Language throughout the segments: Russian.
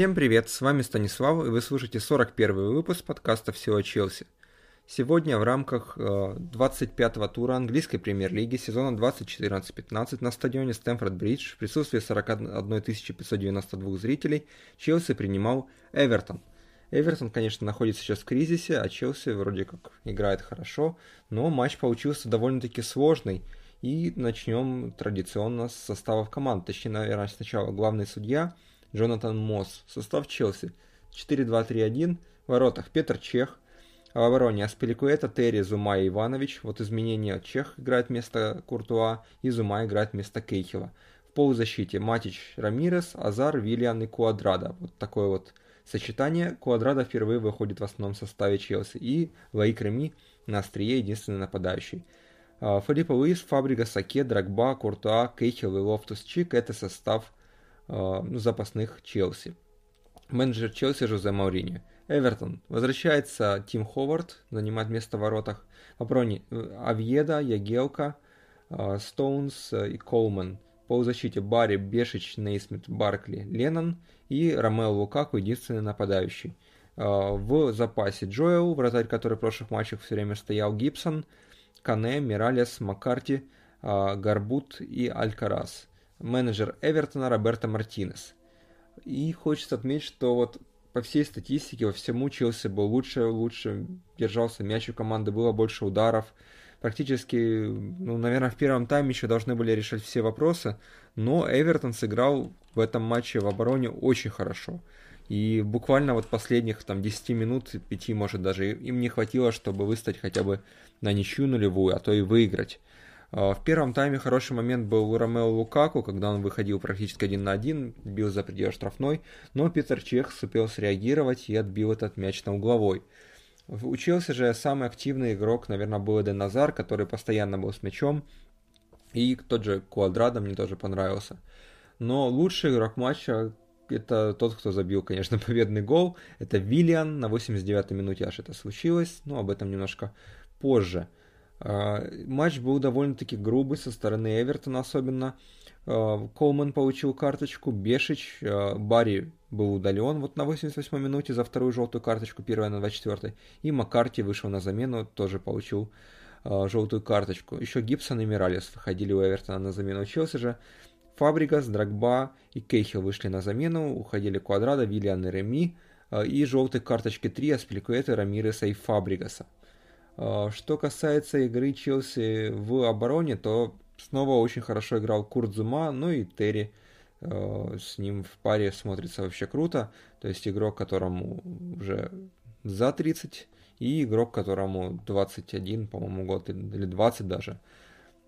Всем привет, с вами Станислав, и вы слушаете 41 выпуск подкаста «Все о Челси». Сегодня в рамках 25-го э, тура английской премьер-лиги сезона 2014-15 на стадионе Стэнфорд-Бридж в присутствии 41 592 зрителей Челси принимал Эвертон. Эвертон, конечно, находится сейчас в кризисе, а Челси вроде как играет хорошо, но матч получился довольно-таки сложный. И начнем традиционно с составов команд. Точнее, наверное, сначала главный судья Джонатан Мосс. Состав Челси 4-2-3-1. В воротах Петр Чех, в обороне Аспиликуэта, Терри, Зума и Иванович. Вот изменения. Чех играет вместо Куртуа и Зума играет вместо Кейхилла. В полузащите Матич, Рамирес, Азар, Виллиан и Куадрадо. Вот такое вот сочетание. Куадрадо впервые выходит в основном составе Челси. И Лоик Реми на острие единственный нападающий. А, Филипе Луис, Фабрегас, Аке, Дрогба, Куртуа, Кейхилл и Лофтус-Чик – это состав э, запасных Челси. Менеджер Челси Жозе Маурини. Эвертон. Возвращается Тим Ховард, занимает место в воротах. Обороне Авьеда, Ягелка, Стоунс и Колман. По защите Барри, Бешич, Нейсмит, Баркли, Леннон и Ромео Лукаку, единственный нападающий. В запасе Джоэл, вратарь, который в прошлых матчах все время стоял, Гибсон, Кане, Миралес, Маккарти, Гарбут и Алькарас. Менеджер Эвертона Роберто Мартинес. И хочется отметить, что вот по всей статистике, во всем Челси был лучше, лучше держался мяч у команды, было больше ударов. Практически, ну, наверное, в первом тайме еще должны были решать все вопросы, но Эвертон сыграл в этом матче в обороне очень хорошо. И буквально вот последних там 10 минут, 5 может даже, им не хватило, чтобы выставить хотя бы на ничью нулевую, а то и выиграть. А, в первом тайме хороший момент был у Ромео Лукаку, когда он выходил практически один на один, бил за пределы штрафной, но Питер Чех сумел среагировать и отбил этот мяч на угловой. У Челси же самый активный игрок, наверное, был Эден Назар, который постоянно был с мячом, и тот же Куадрадо мне тоже понравился. Но лучший игрок матча это тот, кто забил, конечно, победный гол. Это Виллиан на 89-й минуте аж это случилось, но об этом немножко позже. А, матч был довольно-таки грубый со стороны Эвертона особенно. А, Колман получил карточку, Бешич, а, Барри был удален вот на 88 минуте за вторую желтую карточку, первая на 24 и Маккарти вышел на замену, тоже получил желтую карточку. Еще Гибсон и Миралес выходили у Эвертона на замену. Челси же Фабригас, Драгба и Кейхил вышли на замену, уходили Квадрада, Виллиан и Реми, и желтые карточки 3 Аспиликуэта, Рамиреса и Фабригаса. А, что касается игры Челси в обороне, то снова очень хорошо играл Курдзума, ну и Терри а, с ним в паре смотрится вообще круто. То есть игрок, которому уже за 30, и игрок, которому 21, по-моему, год или 20 даже.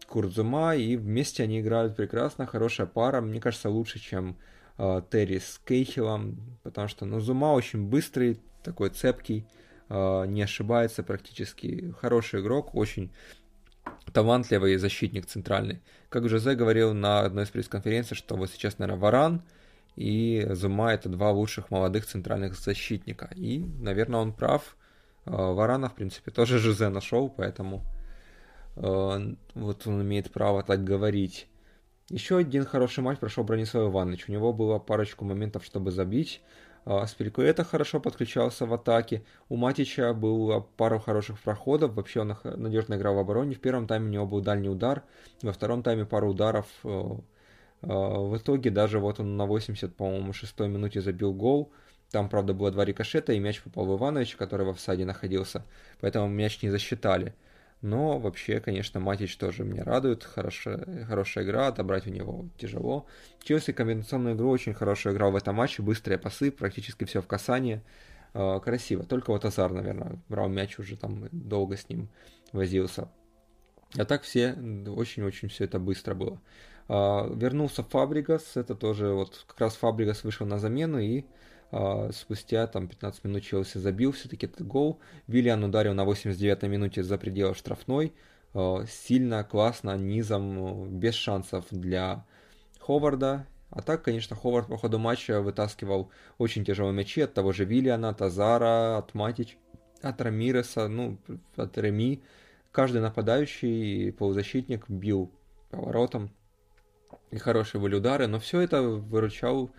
Курдзума, и вместе они играют прекрасно, хорошая пара, мне кажется, лучше, чем э, Терри с Кейхилом, потому что ну, Зума очень быстрый, такой цепкий, не ошибается практически. Хороший игрок, очень талантливый защитник центральный. Как Жозе говорил на одной из пресс-конференций, что вот сейчас, наверное, Варан и Зума это два лучших молодых центральных защитника. И, наверное, он прав. А, Варана, в принципе, тоже Жозе нашел, поэтому а, вот он имеет право так говорить. Еще один хороший матч прошел Бронислав Иванович. У него было парочку моментов, чтобы забить. А, Спилькуэта хорошо подключался в атаке. У Матича был пару хороших проходов. Вообще он надежно играл в обороне. В первом тайме у него был дальний удар. Во втором тайме пару ударов. Э, э, в итоге даже вот он на 80, по-моему, шестой минуте забил гол. Там, правда, было два рикошета, и мяч попал в Ивановича, который в офсайде находился. Поэтому мяч не засчитали. Но вообще, конечно, Матич тоже меня радует. Хорошая, хорошая игра, отобрать у него тяжело. Челси комбинационную игру очень хорошо играл в этом матче. Быстрые пасы, практически все в касании. Э, красиво. Только вот Азар, наверное, брал мяч уже там долго с ним возился. А так все, очень-очень все это быстро было. Э, вернулся Фабригас, это тоже вот как раз Фабригас вышел на замену и а, спустя там 15 минут Челси забил все-таки этот гол. Виллиан ударил на 89-й минуте за пределы штрафной. А, сильно, классно, низом, без шансов для Ховарда. А так, конечно, Ховард по ходу матча вытаскивал очень тяжелые мячи от того же Виллиана, Азара, от Матич, от Рамиреса, ну, от Реми. Каждый нападающий полузащитник бил поворотом. И хорошие были удары, но все это выручал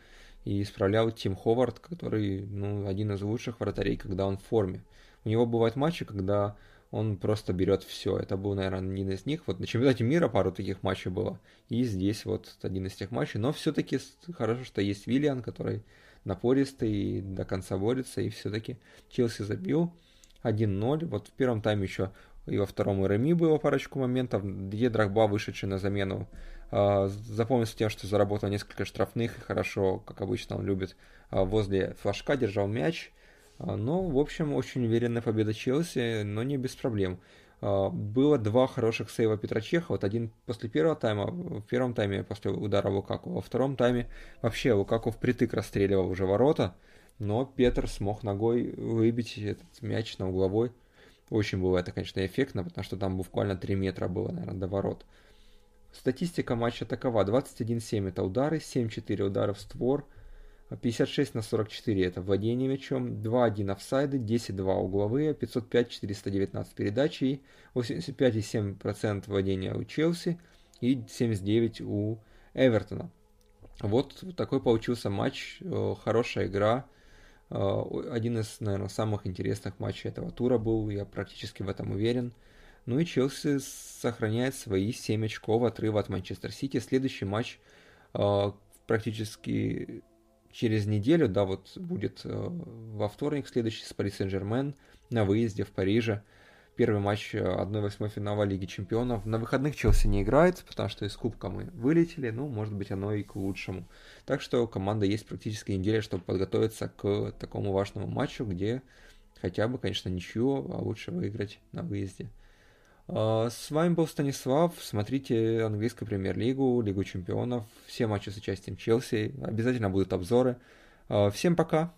и исправлял Тим Ховард, который ну, один из лучших вратарей, когда он в форме. У него бывают матчи, когда он просто берет все. Это был, наверное, один из них. Вот на чемпионате мира пару таких матчей было. И здесь вот один из тех матчей. Но все-таки хорошо, что есть Виллиан, который напористый и до конца борется. И все-таки Челси забил 1-0. Вот в первом тайме еще и во втором Реми было парочку моментов, где Драгба, вышедший на замену, запомнился тем, что заработал несколько штрафных и хорошо, как обычно он любит, а, возле флажка держал мяч. А, но, в общем, очень уверенная победа Челси, но не без проблем. Было два хороших сейва Петра Чеха. Вот один после первого тайма, в первом тайме после удара Лукаку. Во втором тайме вообще Лукаку впритык расстреливал уже ворота. Но Петр смог ногой выбить этот мяч на угловой. Очень было это, конечно, эффектно, потому что там буквально 3 метра было, наверное, до ворот. Статистика матча такова. 21-7 это удары, 7-4 удара в створ, 56 на 44 это владение мячом, 2-1 офсайды, 10-2 угловые, 505-419 передачи и 85,7% владения у Челси и 79 у Эвертона. Вот такой получился матч, э, хорошая игра, э, один из, наверное, самых интересных матчей этого тура был, я практически в этом уверен. Ну и Челси сохраняет свои 7 очков отрыва от Манчестер Сити. Следующий матч э, практически через неделю, да, вот будет э, во вторник следующий с Пари Сен-Жермен на выезде в Париже. Первый матч 1-8 финала Лиги Чемпионов. На выходных Челси не играет, потому что из Кубка мы вылетели, ну, может быть, оно и к лучшему. Так что команда есть практически неделя, чтобы подготовиться к такому важному матчу, где хотя бы, конечно, ничего, а лучше выиграть на выезде. А, с вами был Станислав. Смотрите английскую премьер-лигу, Лигу чемпионов, все матчи с участием Челси. Обязательно будут обзоры. А, всем пока!